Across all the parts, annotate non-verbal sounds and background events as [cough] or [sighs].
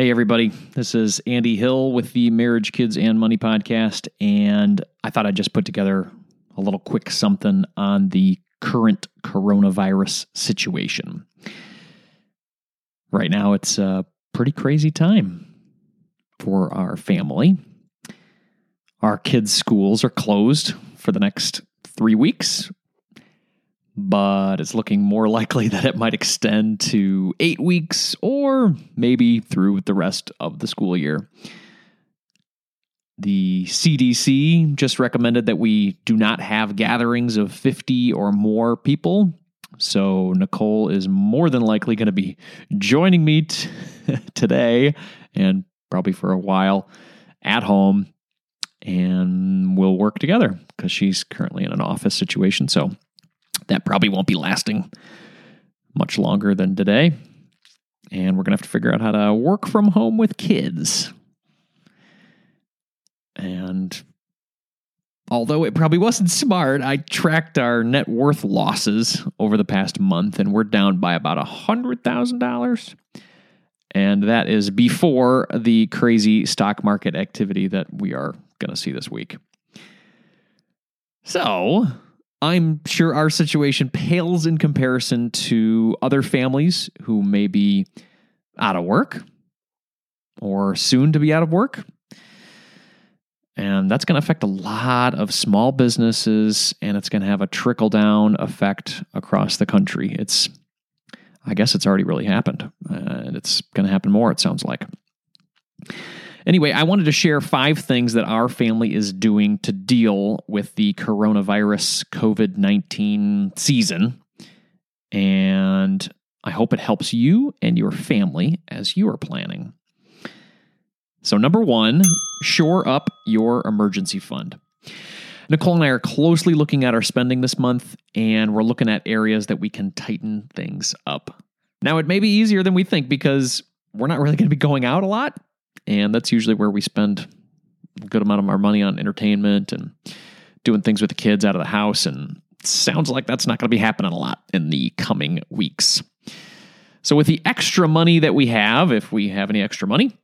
Hey, everybody. This is Andy Hill with the Marriage, Kids, and Money podcast. And I thought I'd just put together a little quick something on the current coronavirus situation. Right now, it's a pretty crazy time for our family. Our kids' schools are closed for the next three weeks but it's looking more [laughs] likely that it might extend to eight weeks or maybe through the rest of the school year. The CDC just recommended that we do not have gatherings of 50 or more people. So, Nicole is more than likely going to be joining me t- [laughs] today and probably for a while at home. And we'll work together because she's currently in an office situation. So, that probably won't be lasting much longer than today. And we're going to have to figure out how to work from home with kids. And although it probably wasn't smart, I tracked our net worth losses over the past month, and we're down by about $100,000. And that is before the crazy stock market activity that we are going to see this week. So, I'm sure our situation pales in comparison to other families who may be out of work or soon to be out of work. And that's going to affect a lot of small businesses and it's going to have a trickle down effect across the country. It's, I guess it's already really happened and it's going to happen more, it sounds like. Anyway, I wanted to share five things that our family is doing to deal with the coronavirus COVID 19 season. And I hope it helps you and your family as you are planning. So, number one, shore up your emergency fund. Nicole and I are closely looking at our spending this month, and we're looking at areas that we can tighten things up. Now, it may be easier than we think because we're not really going to be going out a lot, and that's usually where we spend a good amount of our money on entertainment and doing things with the kids out of the house. And sounds like that's not going to be happening a lot in the coming weeks. So, with the extra money that we have, if we have any extra money,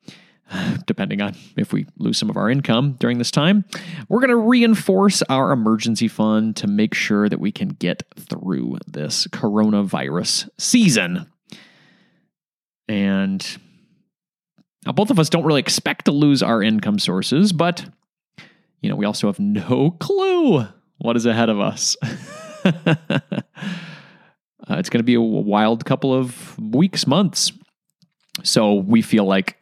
[sighs] depending on if we lose some of our income during this time, we're going to reinforce our emergency fund to make sure that we can get through this coronavirus season. And now, both of us don't really expect to lose our income sources, but you know, we also have no [laughs] clue what is ahead of us. [laughs] uh, it's going to be a wild couple of weeks, months. So we feel like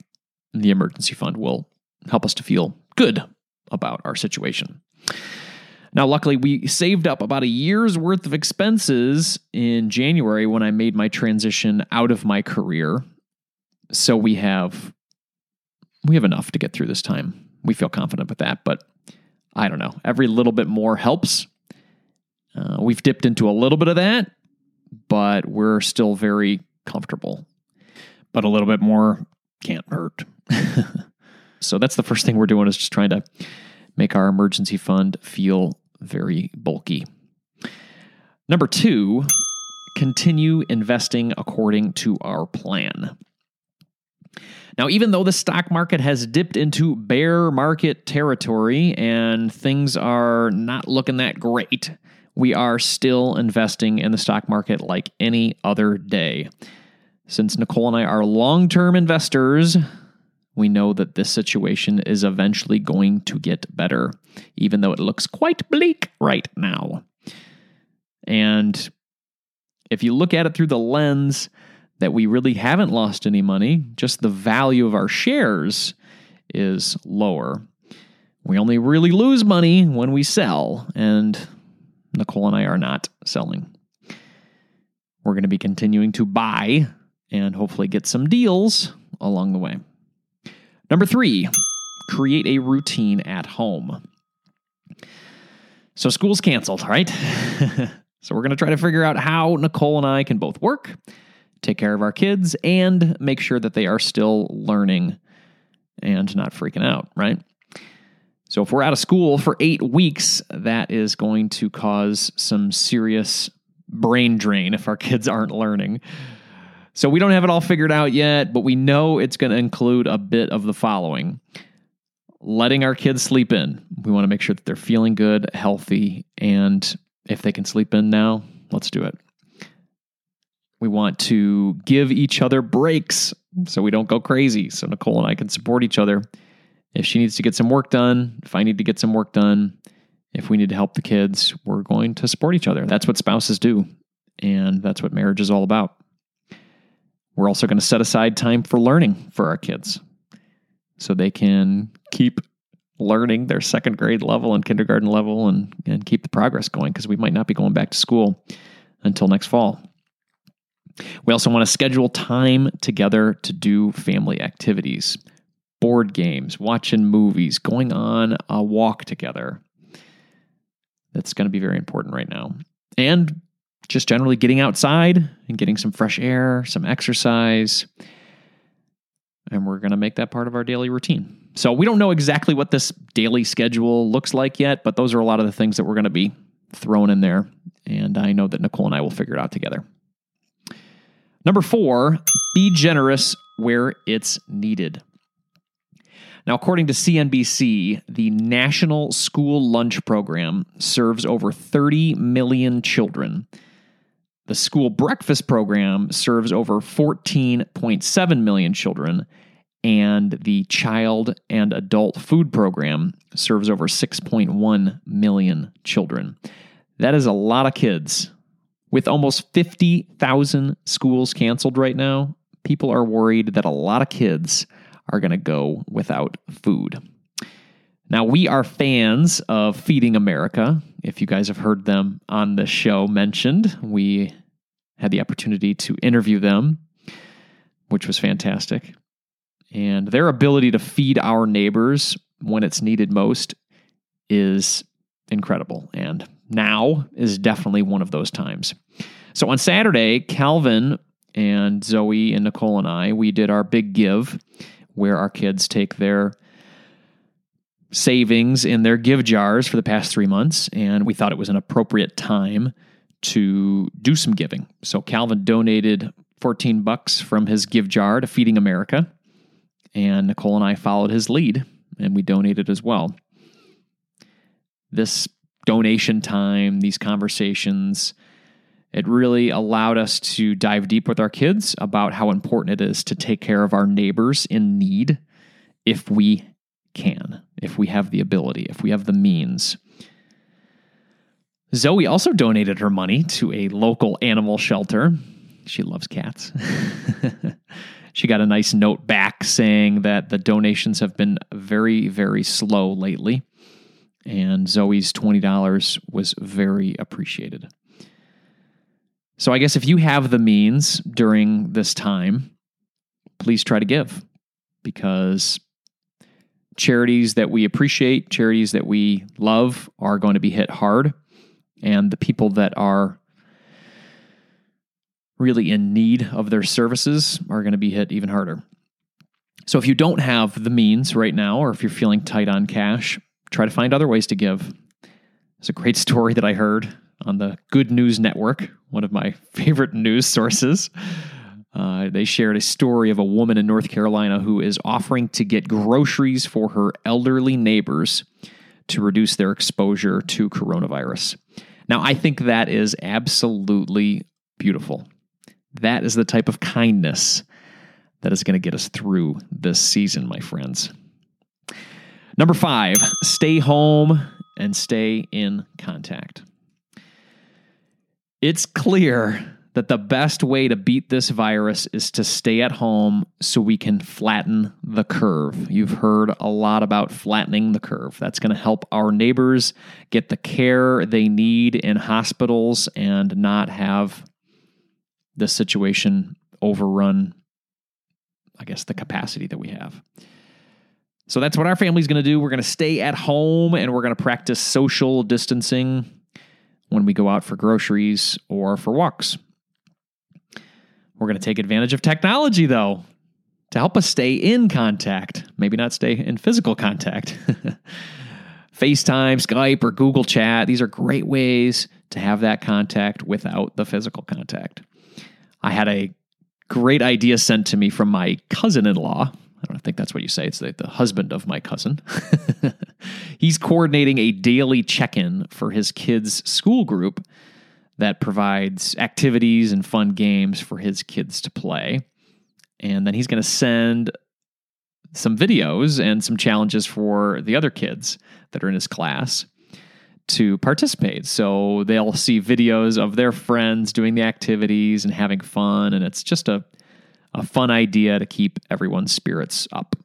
the emergency fund will help us to feel good about our situation. Now, luckily, we saved up about a year's worth of expenses in January when I made my transition out of my career. So we have we have enough to get through this time. We feel confident with that, but I don't know. Every little bit more helps. Uh, we've dipped into a little bit of that, but we're still very comfortable. But a little bit more can't hurt. [laughs] so that's the first thing we're doing is just trying to make our emergency fund feel very bulky. Number two, continue investing according to our plan. Now, even though the stock market has dipped into bear market territory and things are not looking that great, we are still investing in the stock market like any other day. Since Nicole and I are long term investors, we know that this situation is eventually going to get better, even though it looks quite bleak right now. And if you look at it through the lens that we really haven't lost any money, just the value of our shares is lower. We only really lose money when we sell, and Nicole and I are not selling. We're going to be continuing to buy and hopefully get some deals along the way. Number three, create a routine at home. So school's canceled, right? [laughs] so we're going to try to figure out how Nicole and I can both work, take care of our kids, and make sure that they are still learning and not freaking out, right? So if we're out of school for eight weeks, that is going to cause some serious brain drain if our [laughs] kids aren't learning. So we don't have it all figured out yet, but we know it's going to include a bit of the following letting our kids sleep in. We want to make sure that they're feeling good, healthy, and if they can sleep in now, let's do it. We want to give each other breaks so we don't go crazy. So Nicole and I can support each other. If she needs to get some work done, if I need to get some work done, if we need to help the kids, we're going to support each other. That's what spouses do. And that's what marriage is all about. We're also going to set aside time for learning for our kids so they can keep learning their second grade level and kindergarten level and, and keep the progress going because we might not be going back to school until next fall. We also want to schedule time together to do family activities, board games, watching movies, going on a walk together. That's going to be very important right now. And just generally getting outside and getting some fresh air, some exercise. And we're going to make that part of our daily routine. So we don't know exactly what this daily schedule looks like yet, but those are a lot of the things that we're going to be thrown in there. And I know that Nicole and I will figure it out together. Number four, be generous where it's needed. Now, according to CNBC, the National School Lunch Program serves over 30 million children. The School Breakfast Program serves over 14.7 million children and the Child and Adult Food Program serves over 6.1 million children. That is a lot of kids. With almost 50,000 schools canceled right now, people are worried that a lot of kids are going to go without food. Now, we are fans of Feeding America. If you guys have heard them on the show mentioned, we had the opportunity to interview them, which was fantastic. And their ability to feed our neighbors when it's needed most is incredible. And now is definitely one of those times. So on Saturday, Calvin and Zoe and Nicole and I, we did our big give where our kids take their savings in their give jars for the past three months. And we thought it was an appropriate time to do some giving. So Calvin donated 14 bucks from his give jar to Feeding America. And Nicole and I followed his lead and we donated as well. This donation time, these conversations, it really allowed us to dive deep with our kids about how important it is to take care of our neighbors in need if we can, if we have the ability, if we have the means. Zoe also donated her money to a local animal shelter. She loves cats. [laughs] She got a nice note back saying that the donations have been very, very slow lately. And Zoe's $20 was very appreciated. So I guess if you have the means during this time, please try to give because charities that we appreciate, charities that we love are going to be hit hard. And the people that are really in need of their services are going to be hit even harder. So if you don't have the means right now, or if you're feeling tight on cash, try to find other ways to give. It's a great story that I heard on the Good News Network, one of my [laughs] favorite news sources. Uh, they shared a story of a woman in North Carolina who is offering to get groceries for her elderly neighbors to reduce their exposure to coronavirus. Now, I think that is absolutely beautiful. That is the type of kindness that is going to get us through this season, my friends. Number five, stay home and stay in contact. It's clear that the best way to beat this virus is to stay at home so we can flatten the curve. You've heard a lot about flattening the curve. That's going to help our neighbors get the care they need in hospitals and not have the situation overrun I guess, the capacity that we have. So that's what our family's going to do. We're going to stay at home and we're going to practice social distancing when we go out for groceries or for walks. We're going to take advantage of technology, though, to help us stay in contact, maybe not stay in physical contact. [laughs] FaceTime, Skype, or Google Chat, these are great ways to have that contact without the physical contact. I had a great idea sent to me from my cousin in law. Think that's what you say. It's the, the husband of my cousin. [laughs] He's coordinating a daily check in for his kids' school group that provides activities and fun games for his kids to play. And then he's going to send some videos and some challenges for the other kids that are in his class to participate. So they'll see videos of their friends doing the activities and having fun. And it's just a, a fun idea to keep everyone's spirits up.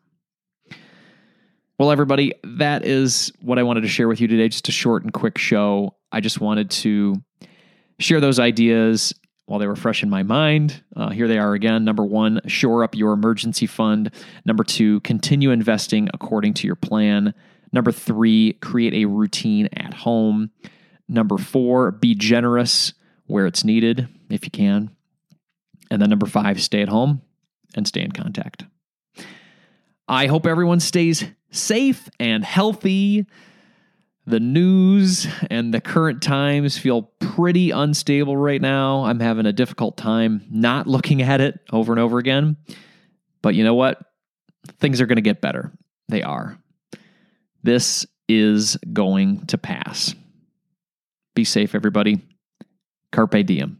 Well, everybody, that is what I wanted to share with you today. Just a short and quick show. I just wanted to share those ideas while they were fresh in my mind. Uh, here they are again. Number one, shore up your emergency fund. Number two, continue investing according to your plan. Number three, create a routine at home. Number four, be generous where it's needed, if you can. And then number five, stay at home and stay in contact. I hope everyone stays safe and healthy. The news and the current times feel pretty unstable right now. I'm having a difficult time not [laughs] looking at it over and over again. But you know what? Things are going to get better. They are. This is going to pass. Be safe, everybody. Carpe diem.